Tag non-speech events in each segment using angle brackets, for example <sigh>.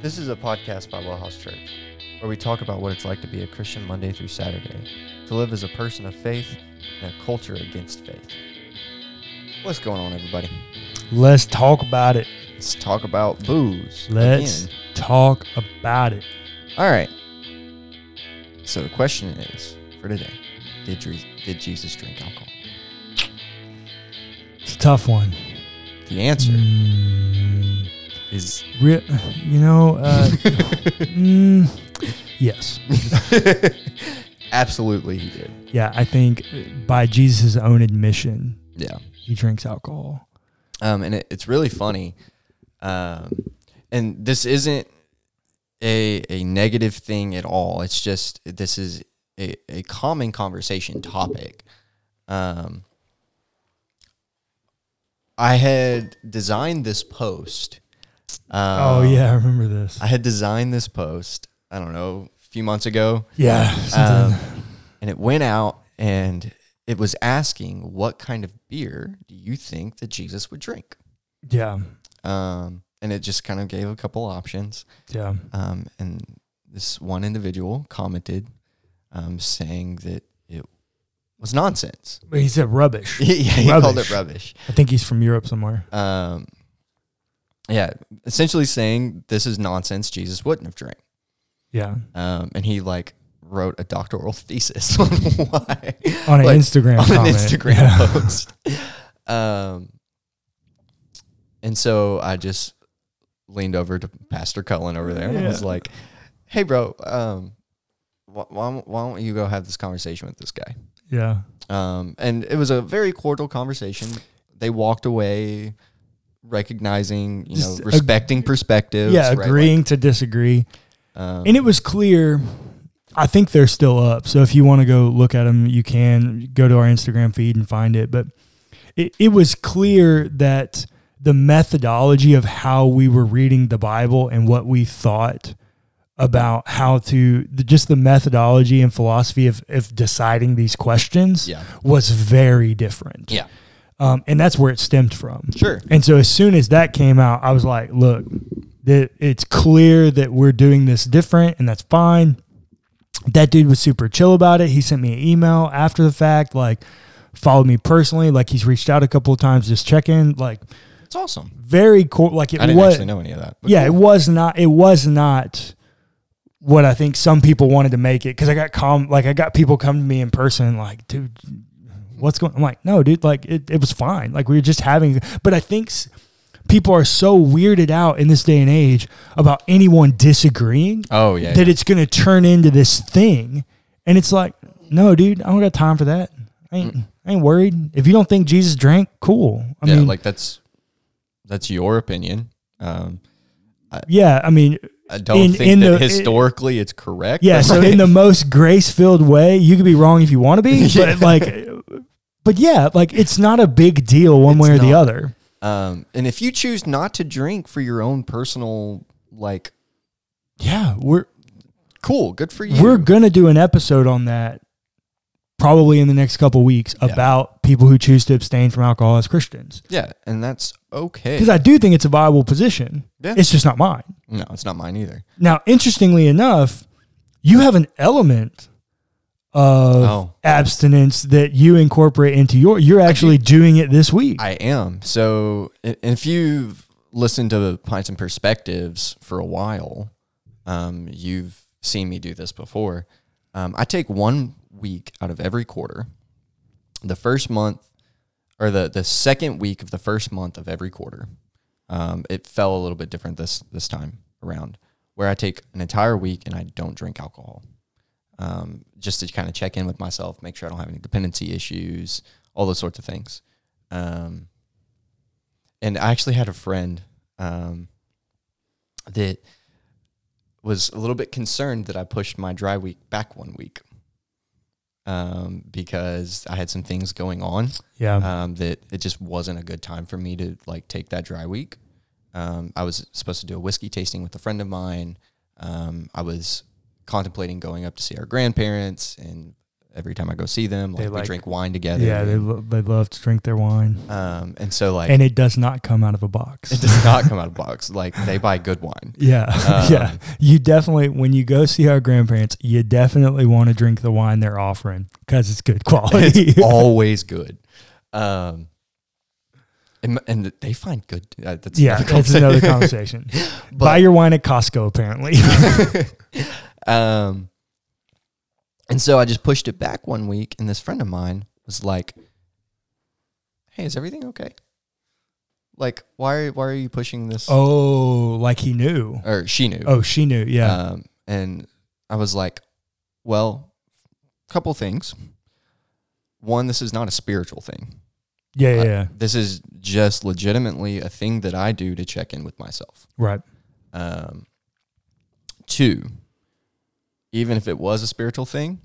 This is a podcast by Wellhouse Church, where we talk about what it's like to be a Christian Monday through Saturday, to live as a person of faith in a culture against faith. What's going on, everybody? Let's talk about it. Let's talk about booze. Let's again. talk about it. All right. So the question is for today: Did did Jesus drink alcohol? It's a tough one. The answer Mm, is re- you know, uh, <laughs> mm, yes. <laughs> absolutely he did. Yeah, I think by Jesus' own admission, Yeah. he drinks alcohol. Um, and it, it's really funny. Um, and this isn't a a negative thing at all. It's just this is a, a common conversation topic. Um, I had designed this post. Um, oh yeah, I remember this. I had designed this post. I don't know, a few months ago. yeah, Um, and it went out and it was asking what kind of beer do you think that Jesus would drink? yeah, Um, and it just kind of gave a couple options. yeah. Um, and this one individual commented um, saying that it was nonsense. But he said rubbish. <laughs> yeah, he called it Rubbish. rubbish. I think he's from Europe somewhere. Um, yeah, essentially saying this is nonsense. Jesus wouldn't have drank. Yeah, Um, and he like wrote a doctoral <laughs> thesis on <laughs> why on an Like, Instagram on an. Instagram Yeah. post. <laughs> Um, and so I just leaned over to Pastor Cullen over there and was like, "Hey, bro, um, why, why, why don't you go have this conversation with this guy?" Yeah, Um, and it was a very cordial conversation. They walked away recognizing, you Just know, ag- respecting perspectives. yeah, right? Like, agreeing to disagree. um, And it was clear. I think they're still up. So if you want to go look at them, you can go to our Instagram feed and find it. But it, it was clear that the methodology of how we were reading the Bible and what we thought about how to the, just the methodology and philosophy of, of deciding these questions yeah, was very different. yeah, Um, and that's where it stemmed from. sure, And so as soon as that came out, I was like, look, that it's clear that we're doing this different and that's fine. That dude was super chill about it. He sent me an email after the fact, like followed me personally, like he's reached out a couple of times, just check in, like it's awesome. very cool. Like it was. I didn't was, actually know any of that. yeah, cool. it was not, it was not what I think some people wanted to make it. Cause I got com like I got people come to me in person, like, dude, what's going I'm like, no, dude, like it, it was fine. Like we were just having, but I think people are so weirded out in this day and age about anyone disagreeing Oh yeah, that yeah. it's going to turn into this thing. And it's like, no, dude, I don't got time for that. I ain't, I ain't worried. If you don't think Jesus drank, cool. I yeah, mean, like that's that's your opinion. Um, yeah, I mean, I don't In- think in that the- historically it's correct. Yeah, so in the most grace filled way, you could be wrong if you want to be, <laughs> Yeah. but like, but yeah, like it's not a big deal one It's way or the not. other. um, and if you choose not to drink for your own personal, like, Yeah, we're cool, good for you. we're gonna do an episode on that probably in the next couple weeks about people who choose to abstain from alcohol as Christians yeah, and that's okay. because I do think it's a viable position. Yeah. It's just not mine. no, it's not mine either. Now, interestingly enough, you have an element of Oh. abstinence that you incorporate into your. You're actually doing it this week. I am. So if you've listened to Pints and Perspectives for a while, um, you've seen me do this before. Um, I take one week out of every quarter. The first month, or the the second week of the first month of every quarter. Um, it fell a little bit different this this time around, where I take an entire week and I don't drink alcohol, um, just to kind of check in with myself, make sure I don't have any dependency issues, all those sorts of things. Um, and I actually had a friend um, that was a little bit concerned that I pushed my dry week back one week um, because I had some things going on yeah. um, that it just wasn't a good time for me to like take that dry week. Um, I was supposed to do a whiskey tasting with a friend of mine. Um, I was contemplating going up to see our grandparents and every time I go see them. They Like, we drink wine together. Yeah, they lo- they love to drink their wine, um, and so like and it does not come out of a box. it does not come out of a box. <laughs> Like they buy good wine. Yeah, <laughs> Um, yeah. You definitely, when you go see our grandparents, you definitely want to drink the wine they're offering because it's good quality. It's <laughs> always good. Um, and, and they find good. Uh, that's yeah, another that's another conversation. conversation. But- Buy your wine at Costco, apparently. Um, and so I just pushed it back one week, and this friend of mine was like, "Hey, is everything okay? Like, why are why are you pushing this?" oh, like he knew. Or she knew. Oh, she knew. Yeah. Um, and I was like, "Well, a couple things. One, this is not a spiritual thing. yeah, yeah, I- yeah. This is just legitimately a thing that I do to check in with myself." Right. Um, two, even if it was a spiritual thing,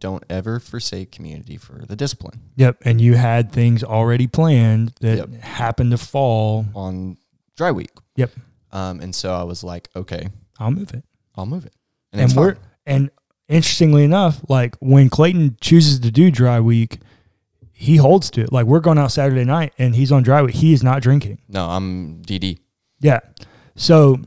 don't ever forsake community for the discipline Yep. And you had things already planned that Yep. happened to fall. on dry week. Yep. Um, and so I was like, okay, I'll move it. I'll move it. And, And, we're fine. and interestingly enough, like when Clayton chooses to do dry week, he holds to it. Like we're going out Saturday night and he's on dry week. He is not drinking. no, I'm DD. Yeah. So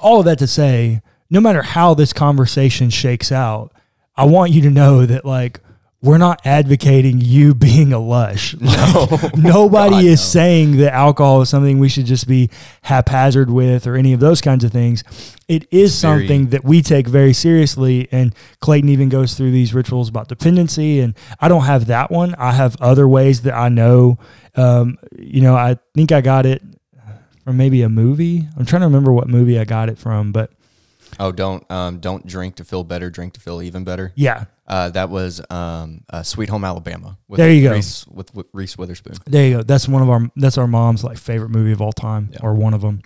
all of that to say, no matter how this conversation shakes out, I want you to know that like we're not advocating you <laughs> being a lush. No, Nobody God, is no. saying that alcohol is something we should just be haphazard with or any of those kinds of things. It is very- something that we take very seriously. And Clayton even goes through these rituals about dependency. And I don't have that one. I have other ways that I know. Um, you know, I think I got it from maybe a movie. I'm trying to remember what movie I got it from, but Oh, don't um, don't drink to feel better. Drink to feel even better. yeah, Uh, that was um, uh, Sweet Home Alabama. With There you go. With, with Reese Witherspoon. There you go. That's one of our that's our mom's like favorite movie of all time, Yeah. or one of them.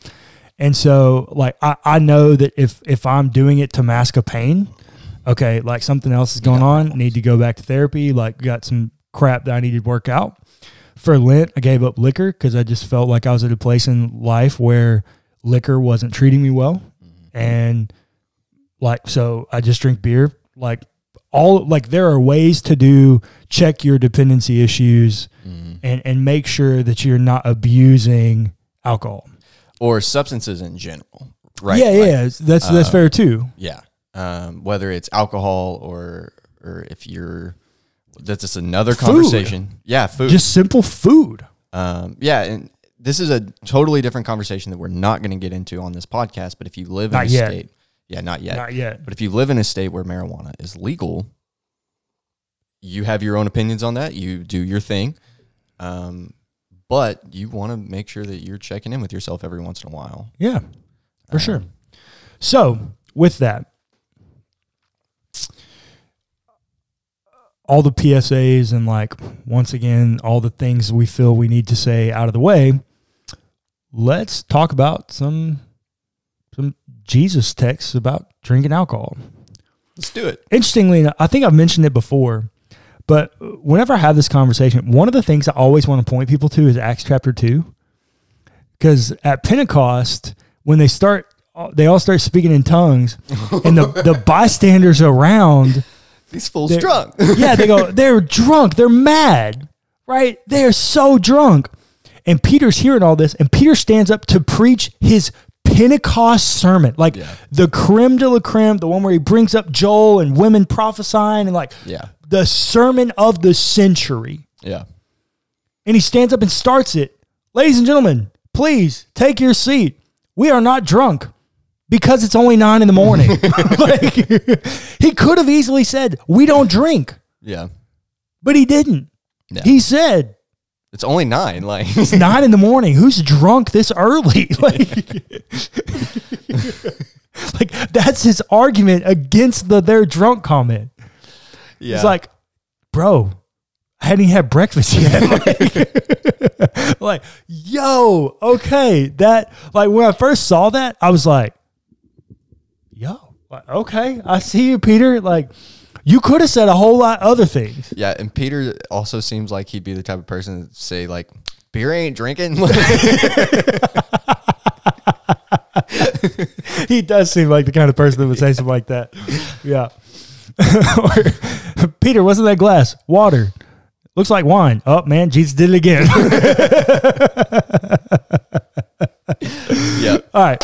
And so, like, I, I know that if if I'm doing it to mask a pain, okay, like something else is going got on, need to go back to therapy. Like, got some crap that I needed to work out. For Lent, I gave up liquor because I just felt like I was at a place in life where liquor wasn't treating me well, and like so, I just drink beer. Like all like there are ways to do check your dependency issues Mhm. and and make sure that you're not abusing alcohol. Or substances in general, right? Yeah, Like, yeah, that's that's uh, fair too. Yeah. Um, whether it's alcohol or or if you're that's just another Food. conversation. Yeah, food. Just simple food. um, yeah, and this is a totally different conversation that we're not going to get into on this podcast. But if you live in Not a yet. state, yeah, not yet. Not yet. But if you live in a state where marijuana is legal, you have your own opinions on that. You do your thing. Um, but you want to make sure that you're checking in with yourself every once in a while. Yeah, for sure. Um, So with that, all the PSAs and like once again all the things we feel we need to say out of the way, let's talk about some some Jesus texts about drinking alcohol. Let's do it. interestingly enough, I think I've mentioned it before, but whenever I have this conversation, one of the things I always want to point people to is Acts chapter 2. Because at Pentecost, when they start, they all start speaking in tongues, and the, the <laughs> bystanders around, These fools drunk. yeah, they go, <laughs> they're drunk, they're mad, right? They are so drunk. And Peter's hearing all this, and Peter stands up to preach his Pentecost sermon, like Yeah. the creme de la creme, the one where he brings up Joel and women prophesying, and like yeah. the sermon of the century. Yeah. And he stands up and starts it. Ladies and gentlemen, please take your seat. We are not drunk because it's only nine in the morning. <laughs> <laughs> like, he could have easily said, We don't drink, Yeah. but he didn't. Yeah. He said, It's only nine. Like It's nine in the morning. Who's drunk this early? <laughs> Like, <laughs> like that's his argument against the they're drunk comment. yeah. It's like, bro, I hadn't even had breakfast yet. <laughs> like, like, yo, okay. That like when I first saw that, I was like, yo, like, okay, I see you, Peter. Like, you could have said a whole lot other things. yeah, and Peter also seems like he'd be the type of person to say like beer ain't drinking. <laughs> <laughs> he does seem like the kind of person that would say something like that. Yeah. <laughs> Peter, what's in that glass? Water. Looks like wine. Oh man, Jesus did it again. yeah. All right.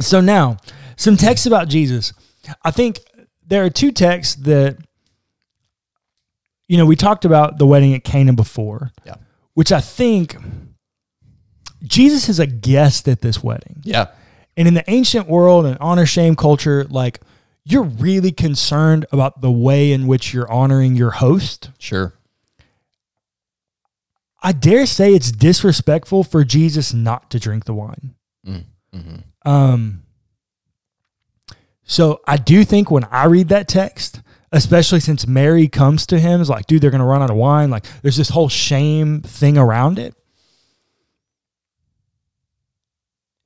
So now, some texts about Jesus. I think there are two texts that you know, we talked about the wedding at Cana before. Yeah. Which I think Jesus is a guest at this wedding. Yeah. And in the ancient world and honor shame culture, like you're really concerned about the way in which you're honoring your host. Sure. I dare say it's disrespectful for Jesus not to drink the wine. Mm. Mm-hmm. Um, so I do think when I read that text, especially since Mary comes to him, is like, dude, they're going to run out of wine. Like, there's this whole shame thing around it.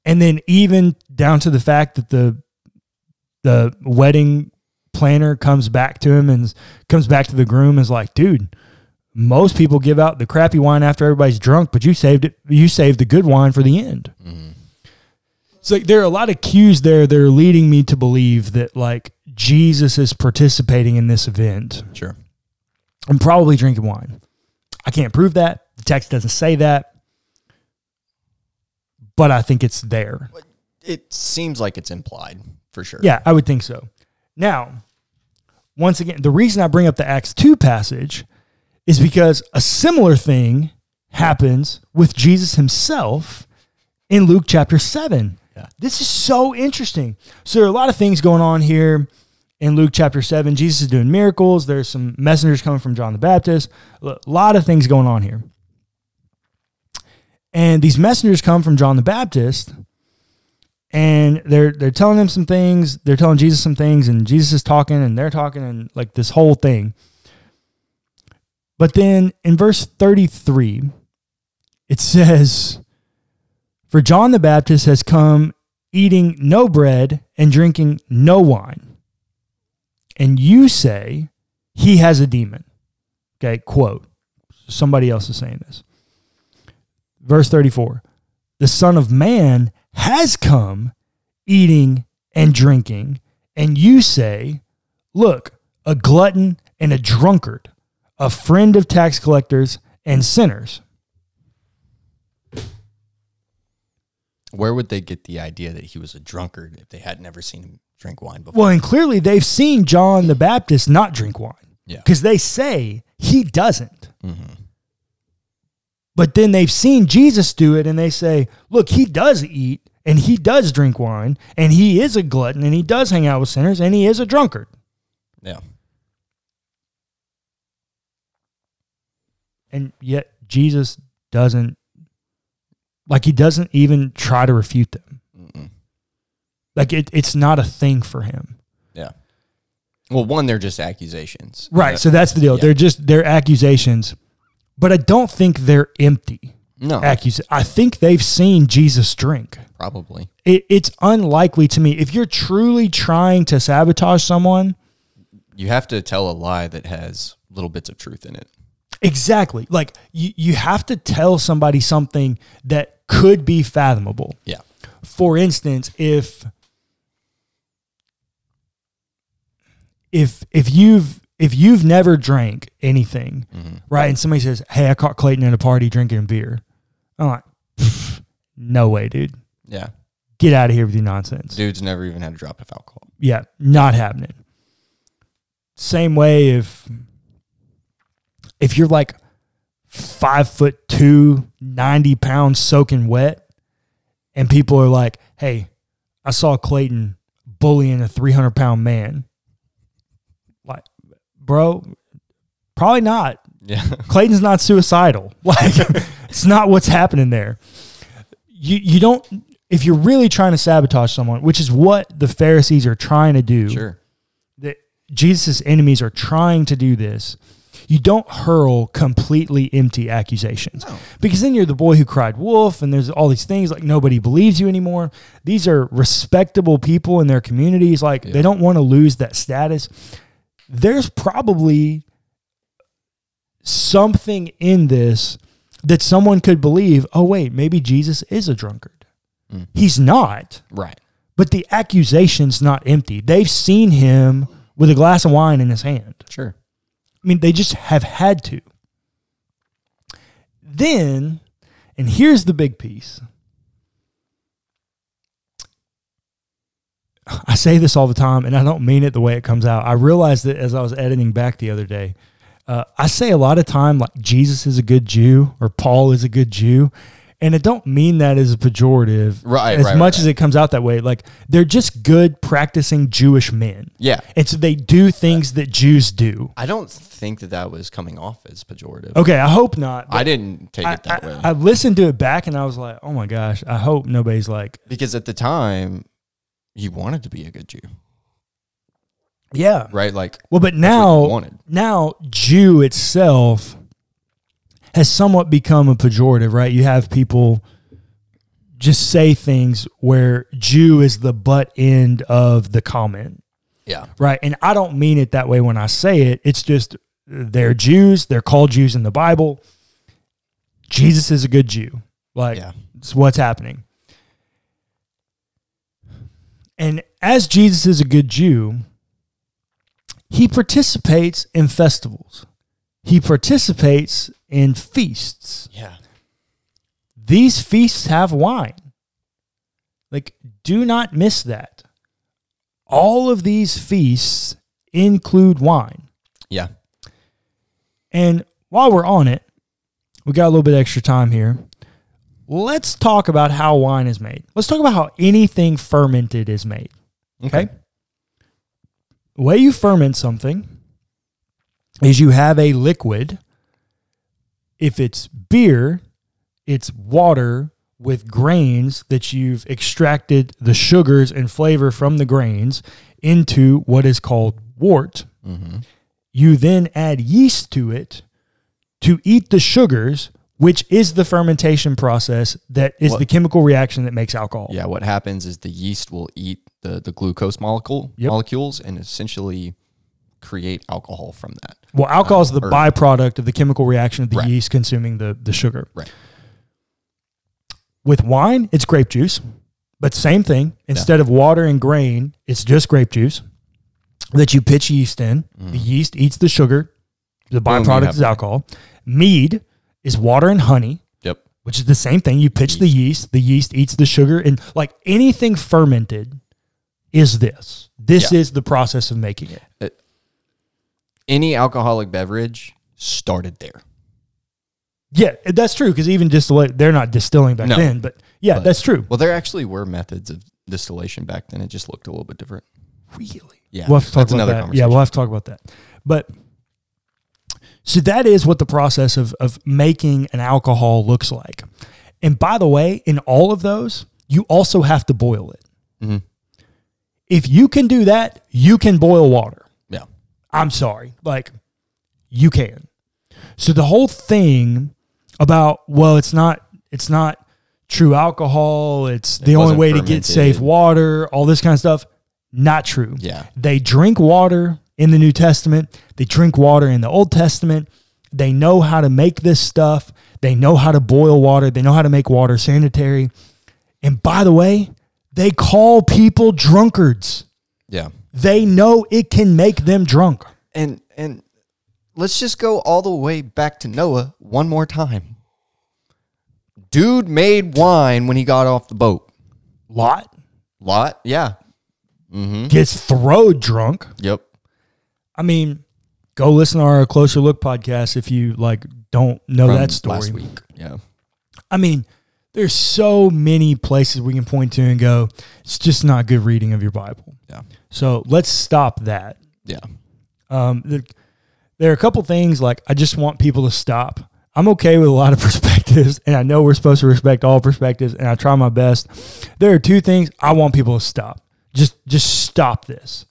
And then even down to the fact that the the wedding planner comes back to him and comes back to the groom is like, dude, most people give out the crappy wine after everybody's drunk, but you saved it. You saved the good wine for the end. Mm-hmm. So there are a lot of cues there that are leading me to believe that like Jesus is participating in this event Sure. I'm probably drinking wine. I can't prove that. The text doesn't say that, but I think it's there. It seems like it's implied for sure. Yeah, I would think so. Now, once again, the reason I bring up the Acts 2 passage is because a similar thing happens with Jesus himself in Luke chapter 7. Yeah. This is so interesting. So there are a lot of things going on here in Luke chapter 7. Jesus is doing miracles. There's some messengers coming from John the Baptist. A lot of things going on here. And these messengers come from John the Baptist and they're they're telling him some things. They're telling Jesus some things, and Jesus is talking, and they're talking, and like this whole thing. But then in verse 33, it <laughs> says, For John the Baptist has come eating no bread and drinking no wine. And you say he has a demon. Okay, quote. Somebody else is saying this. Verse 34 The Son of Man has come eating and drinking, and you say, Look, a glutton and a drunkard, a friend of tax collectors and sinners. Where would they get the idea that he was a drunkard if they had never seen him drink wine before? Well, and clearly they've seen John the Baptist not drink wine yeah. because they say he doesn't. Mm-hmm. But then they've seen Jesus do it and they say, look, he does eat and he does drink wine and he is a glutton and he does hang out with sinners and he is a drunkard. Yeah. And yet Jesus doesn't, like, he doesn't even try to refute them. Mm-mm. Like, it, it's not a thing for him. Yeah. Well, one, they're just accusations. Right. Yeah. So uh, that's the deal. Yeah. They're just, they're accusations, but I don't think they're empty. no, Accus- I think they've seen Jesus drink. probably. It, it's unlikely to me. If you're truly trying to sabotage someone, You have to tell a lie that has little bits of truth in it. Exactly. Like you, you have to tell somebody something that could be fathomable. Yeah. For instance, if if if you've if you've never drank anything, mm-hmm. right, and somebody says, "Hey, I caught Clayton at a party drinking beer," I'm like, "No way, dude! Yeah. Get out of here with your nonsense." Dude's never even had a drop of alcohol. Yeah, not happening. Same way if if you're like five foot two, 90 pounds soaking wet, and people are like, hey, I saw Clayton bullying a 300 pound man. Like, bro, probably not. Yeah. <laughs> Clayton's not suicidal. <laughs> Like, it's not what's happening there. You you don't if you're really trying to sabotage someone, which is what the Pharisees are trying to do. sure. That Jesus' enemies are trying to do this. You don't hurl completely empty accusations No. because then you're the boy who cried wolf, and there's all these things like nobody believes you anymore. These are respectable people in their communities. Like they don't want to lose that status. There's probably something in this that someone could believe, oh, wait, maybe Jesus is a drunkard. Mm. He's not, Right. but the accusation's not empty. They've seen him with a glass of wine in his hand. Sure. I mean, they just have had to. Then, and here's the big piece. I say this all the time, and I don't mean it the way it comes out. I realized that as I was editing back the other day. Uh, I say a lot of time like Jesus is a good Jew or Paul is a good Jew, and I don't mean that as a pejorative. Right, As right, much right, as it comes out that way, like they're just good practicing Jewish men, Yeah. and so they do things that Jews do. I don't think that that was coming off as pejorative. Okay, I hope not. I didn't take I, it that I- way I listened to it back and I was like, oh my gosh, I hope nobody's like, because at the time, you wanted to be a good Jew, yeah. right? Like Well, but now, now Jew itself has somewhat become a pejorative, right? You have people just say things where Jew is the butt end of the comment, yeah, right? And I don't mean it that way when I say it. It's just they're Jews, they're called Jews in the Bible. Jesus is a good Jew. Like, yeah, It's what's happening. And as Jesus is a good Jew, he participates in festivals. He participates in feasts. yeah. These feasts have wine. Like, do not miss that. All of these feasts include wine. Yeah. And while we're on it, we got a little bit extra time here. Let's talk about how wine is made. Let's talk about how anything fermented is made. Okay. The way you ferment something is you have a liquid. If it's beer, it's water with grains that you've extracted the sugars and flavor from the grains into what is called wort. Mm-hmm. You then add yeast to it to eat the sugars, which is the fermentation process that is What- the chemical reaction that makes alcohol. Yeah. What happens is the yeast will eat the the glucose molecule Yep. molecules and essentially create alcohol from that. Well, alcohol is the uh, or- byproduct of the chemical reaction of the Right. yeast consuming the, the sugar. Right. With wine, it's grape juice, but same thing. Instead of water and grain, it's just grape juice that you pitch yeast in. Mm. The yeast eats the sugar. The byproduct is alcohol. Mead is water and honey, Yep. which is the same thing. You pitch the yeast, the yeast eats the sugar, and like anything fermented is this. This Yeah. is the process of making it. Uh, Any alcoholic beverage started there. Yeah, that's true. Because even distillate, they're not distilling back No. then, but yeah, But- that's true. Well, there actually were methods of distillation back then. It just looked a little bit different. Really, Yeah. we'll have to talk that's about another that. Yeah, conversation. we'll have to talk about that. But so that is what the process of of making an alcohol looks like. And by the way, in all of those, you also have to boil it. Mhm. If you can do that, you can boil water. I'm sorry. Like you can. So the whole thing about well, it's not it's not true alcohol, it's the only way to get safe water, all this kind of stuff, not true. Yeah. They drink water in the New Testament, they drink water in the Old Testament. They know how to make this stuff. They know how to boil water. They know how to make water sanitary. And by the way, they call people drunkards. Yeah. They know it can make them drunk. And and let's just go all the way back to Noah one more time. Dude made wine when he got off the boat. Lot Lot, yeah. Mm-hmm. gets throwed drunk. Yep. I mean, go listen to our closer look podcast if you like don't know From that story. last week. Yeah. I mean, there's so many places we can point to and go, it's just not good reading of your Bible. Yeah. So let's stop that. Yeah. Um, there, there are a couple things like I just want people to stop. I'm okay with a lot of <laughs> perspectives, and I know we're supposed to respect all perspectives, and I try my best. There are two things I want people to stop. Just, just stop this.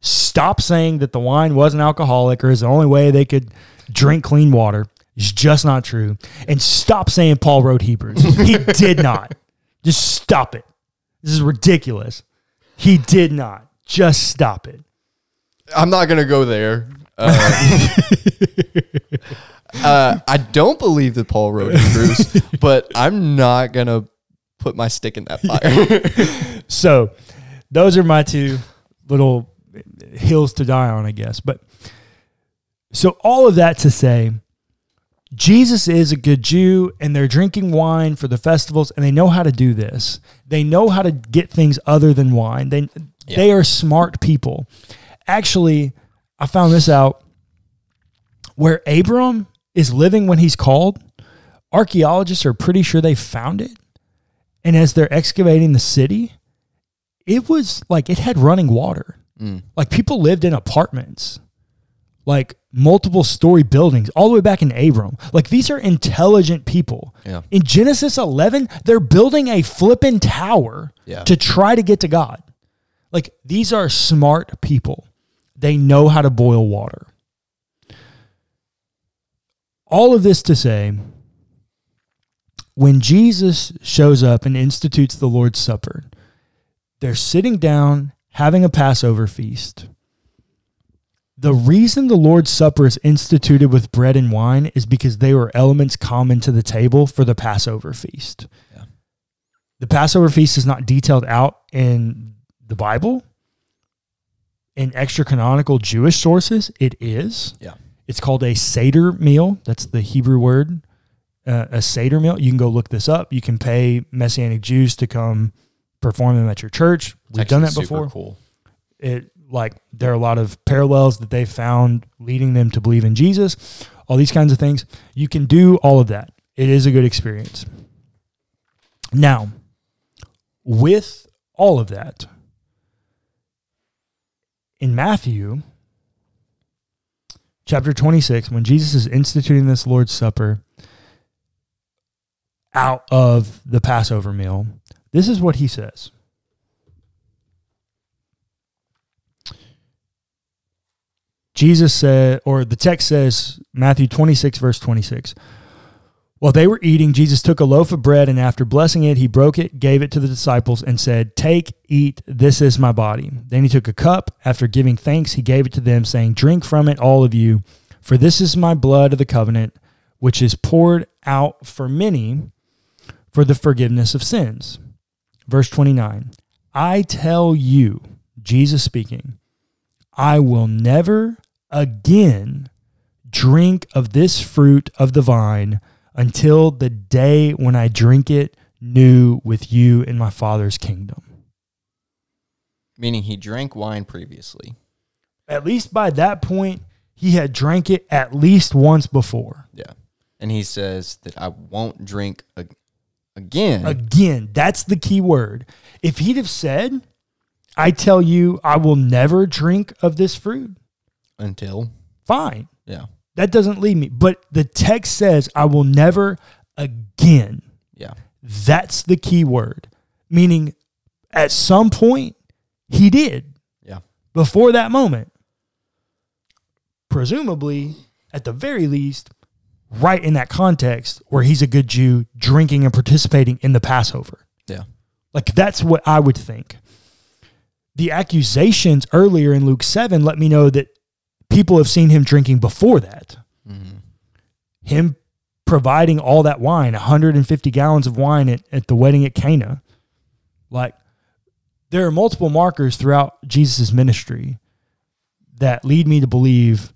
Stop saying that the wine wasn't alcoholic or is the only way they could drink clean water. It's just not true. And stop saying Paul wrote Hebrews. <laughs> He did not. Just stop it. This is ridiculous. He did not. Just stop it. I'm not gonna go there. Uh, <laughs> uh, I don't believe that Paul wrote Hebrews, but I'm not gonna put my stick in that <laughs> fire. So, those are my two little hills to die on, I guess. But so all of that to say, Jesus is a good Jew and they're drinking wine for the festivals and they know how to do this. They know how to get things other than wine. They Yeah. they are smart people. Actually, I found this out where Abram is living when he's called. Archaeologists are pretty sure they found it. And as they're excavating the city, it was like it had running water. Mm. Like people lived in apartments, like multiple story buildings, all the way back in Abram. Like these are intelligent people. Yeah. In Genesis 11, they're building a flippin' tower Yeah. to try to get to God. Like these are smart people. They know how to boil water. All of this to say, when Jesus shows up and institutes the Lord's Supper, they're sitting down having a Passover feast. The reason the Lord's Supper is instituted with bread and wine is because they were elements common to the table for the Passover feast. Yeah. The Passover feast is not detailed out in the Bible. In extra canonical Jewish sources, it is. Yeah. It's called a Seder meal. That's the Hebrew word. Uh, a Seder meal. You can go look this up. You can pay Messianic Jews to come perform them at your church. We've done that before Cool. it like there are a lot of parallels that they found leading them to believe in Jesus, all these kinds of things. You can do all of that. It is a good experience. Now, with all of that, in Matthew chapter 26, when Jesus is instituting this Lord's Supper out of the Passover meal, this is what he says. Jesus said, or the text says, Matthew 26, verse 26. While they were eating, Jesus took a loaf of bread and after blessing it, he broke it, gave it to the disciples, and said, Take, eat, this is my body. Then he took a cup. After giving thanks, he gave it to them, saying, Drink from it, all of you, for this is my blood of the covenant, which is poured out for many for the forgiveness of sins. Verse 29 I tell you, Jesus speaking, I will never again drink of this fruit of the vine until the day when I drink it new with you in my Father's kingdom. Meaning he drank wine previously. At least by that point, he had drank it at least once before. Yeah. And he says that I won't drink ag- again. Again, that's the key word. If he'd have said, I tell you, I will never drink of this fruit, until. fine. Yeah. That doesn't lead me. But the text says, I will never again. Yeah. That's the key word. Meaning, at some point, he did. Yeah. Before that moment. Presumably, at the very least, right in that context where he's a good Jew drinking and participating in the Passover. Yeah. Like, that's what I would think. The accusations earlier in Luke 7 let me know that people have seen him drinking before that hmm him providing all that wine, 150 gallons of wine at, at the wedding at Cana. Like, there are multiple markers throughout Jesus' ministry that lead me to believe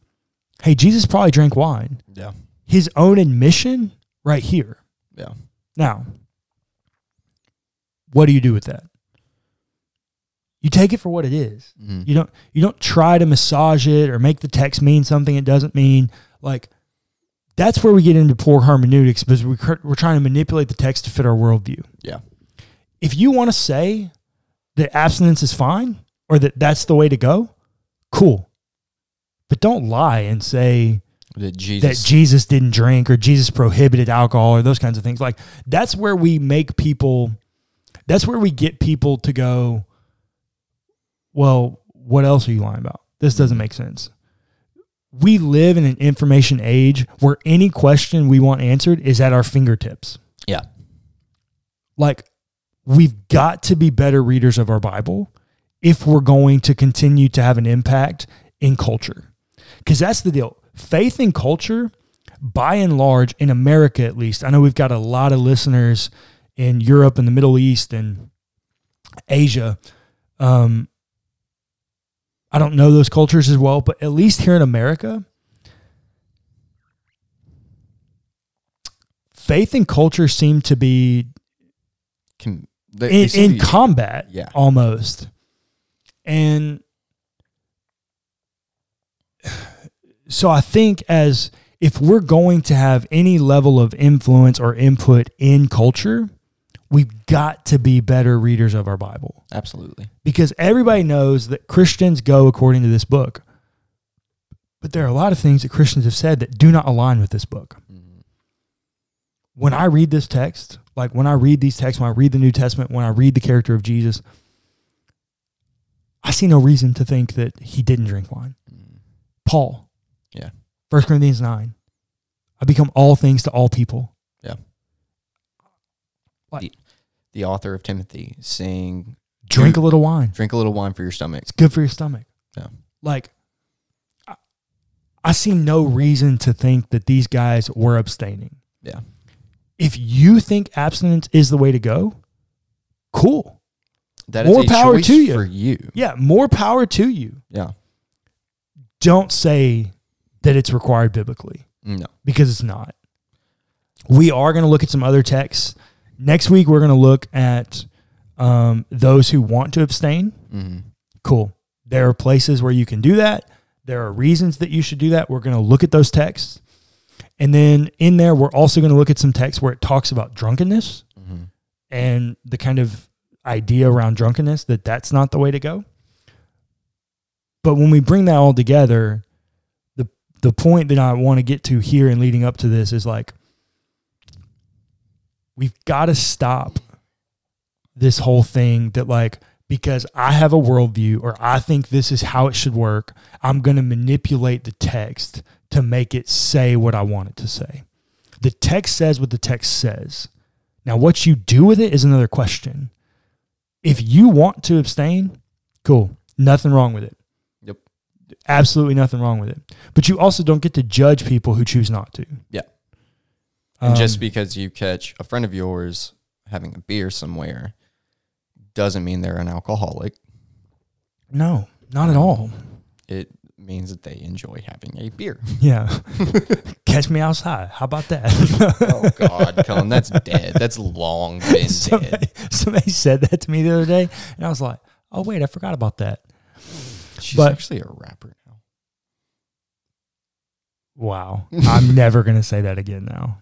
hey, Jesus probably drank wine. Yeah. His own admission right here. Yeah. Now, what do you do with that? You take it for what it is. hmm You don't you don't try to massage it or make the text mean something it doesn't mean. Like that's where we get into poor hermeneutics because we, we're trying to manipulate the text to fit our worldview. Yeah. If you want to say that abstinence is fine or that that's the way to go, cool. But don't lie and say That Jesus. that Jesus didn't drink or Jesus prohibited alcohol or those kinds of things. Like that's where we make people that's where we get people to go, well, what else are you lying about? This doesn't make sense. We live in an information age where any question we want answered is at our fingertips. yeah. Like we've got to be better readers of our Bible if we're going to continue to have an impact in culture. Because that's the deal. Faith and culture, by and large, in America at least, I know we've got a lot of listeners in Europe and the Middle East and Asia. Um, I don't know those cultures as well, but at least here in America, faith and culture seem to be Can, they, they in, seem in to be- combat Yeah. almost. And <sighs> so I think as if we're going to have any level of influence or input in culture, we've got to be better readers of our Bible absolutely. because everybody knows that Christians go according to this book. But there are a lot of things that Christians have said that do not align with this book. Mhm. When I read this text, like when I read these texts, when I read the New Testament, when I read the character of Jesus, I see no reason to think that he didn't drink wine. Mhm. Paul. Yeah. 1 Corinthians 9. I become all things to all people. The author of Timothy saying, Drink a little wine. "Drink a little wine for your stomach." It's good for your stomach. Yeah. Like, I, I see no reason to think that these guys were abstaining. Yeah. If you think abstinence is the way to go, cool. That is More a power to you. for you. Yeah, more power to you. Yeah. Don't say that it's required biblically No. because it's not. We are going to look at some other texts. Next week, we're going to look at um, those who want to abstain. hmm Cool. There are places where you can do that. There are reasons that you should do that. We're going to look at those texts. And then in there, we're also going to look at some texts where it talks about drunkenness hmm and the kind of idea around drunkenness that that's not the way to go. But when we bring that all together, the the point that I want to get to here and leading up to this is like we've got to stop this whole thing that like because I have a worldview or I think this is how it should work, I'm going to manipulate the text to make it say what I want it to say. The text says what the text says. Now, what you do with it is another question. If you want to abstain, cool. Nothing wrong with it. Yep. Absolutely nothing wrong with it. But you also don't get to judge people who choose not to. Yeah. And Um, just because you catch a friend of yours having a beer somewhere doesn't mean they're an alcoholic. no, not at all. It means that they enjoy having a beer. <laughs> Yeah. <laughs> Catch me outside. How about that? <laughs> oh God, Cullen, that's dead. That's long been dead. somebody, somebody said that to me the other day, and I was like, "Oh wait, I forgot about that." She's but- actually a rapper now. Wow, I'm never gonna say that again now.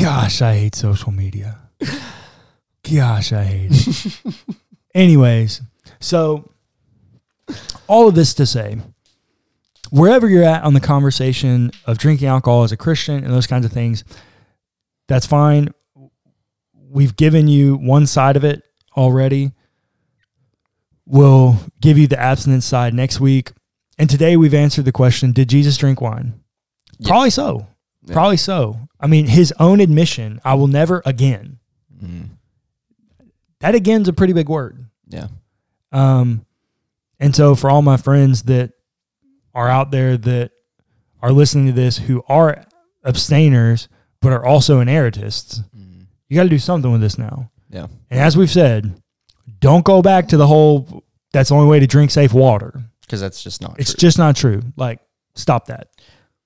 Gosh, I hate social media. <laughs> Gosh, I hate it. Anyways, so all of this to say, wherever you're at on the conversation of drinking alcohol as a Christian and those kinds of things, that's fine. We've given you one side of it already. We'll give you the abstinence side next week. And today we've answered the question Did Jesus drink wine? Yeah. Probably so. Yeah. Probably so. I mean, his own admission, I will never again. Mm, That again's a pretty big word. yeah. Um, and so for all my friends that are out there that are listening to this who are abstainers but are also inerrantists, Mm, you got to do something with this now. yeah. And as we've said, don't go back to the whole that's the only way to drink safe water. Because that's just not It's true. just not true. Like stop that.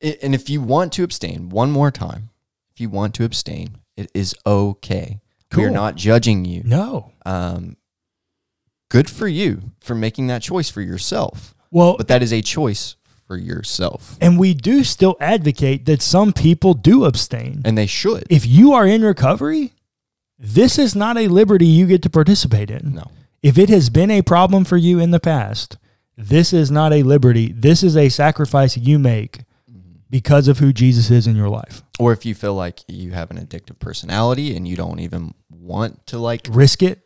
And if you want to abstain, one more time, if you want to abstain, it is okay. We are not judging you. No. Um, good for you for making that choice for yourself. Well, But that is a choice for yourself. and we do still advocate that some people do abstain. And they should. If you are in recovery, this is not a liberty you get to participate in. no. If it has been a problem for you in the past, this is not a liberty. This is a sacrifice you make because of who Jesus is in your life. Or if you feel like you have an addictive personality and you don't even want to like, Risk it.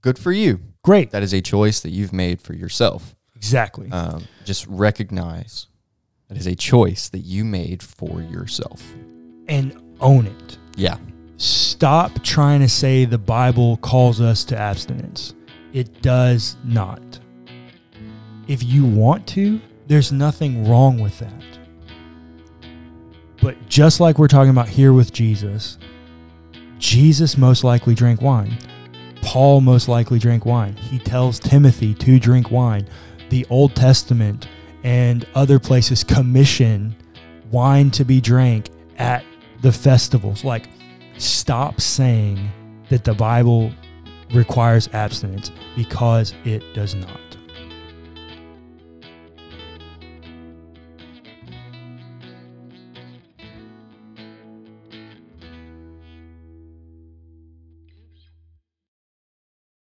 good for you. Great. That is a choice that you've made for yourself. Exactly. Um, just recognize that is a choice that you made for yourself. and own it. Yeah. Stop trying to say the Bible calls us to abstinence. It does not. If you want to, there's nothing wrong with that. But just like we're talking about here with Jesus, Jesus most likely drank wine. Paul most likely drank wine. He tells Timothy to drink wine. The Old Testament and other places commission wine to be drank at the festivals. Like, stop saying that the Bible requires abstinence because it does not.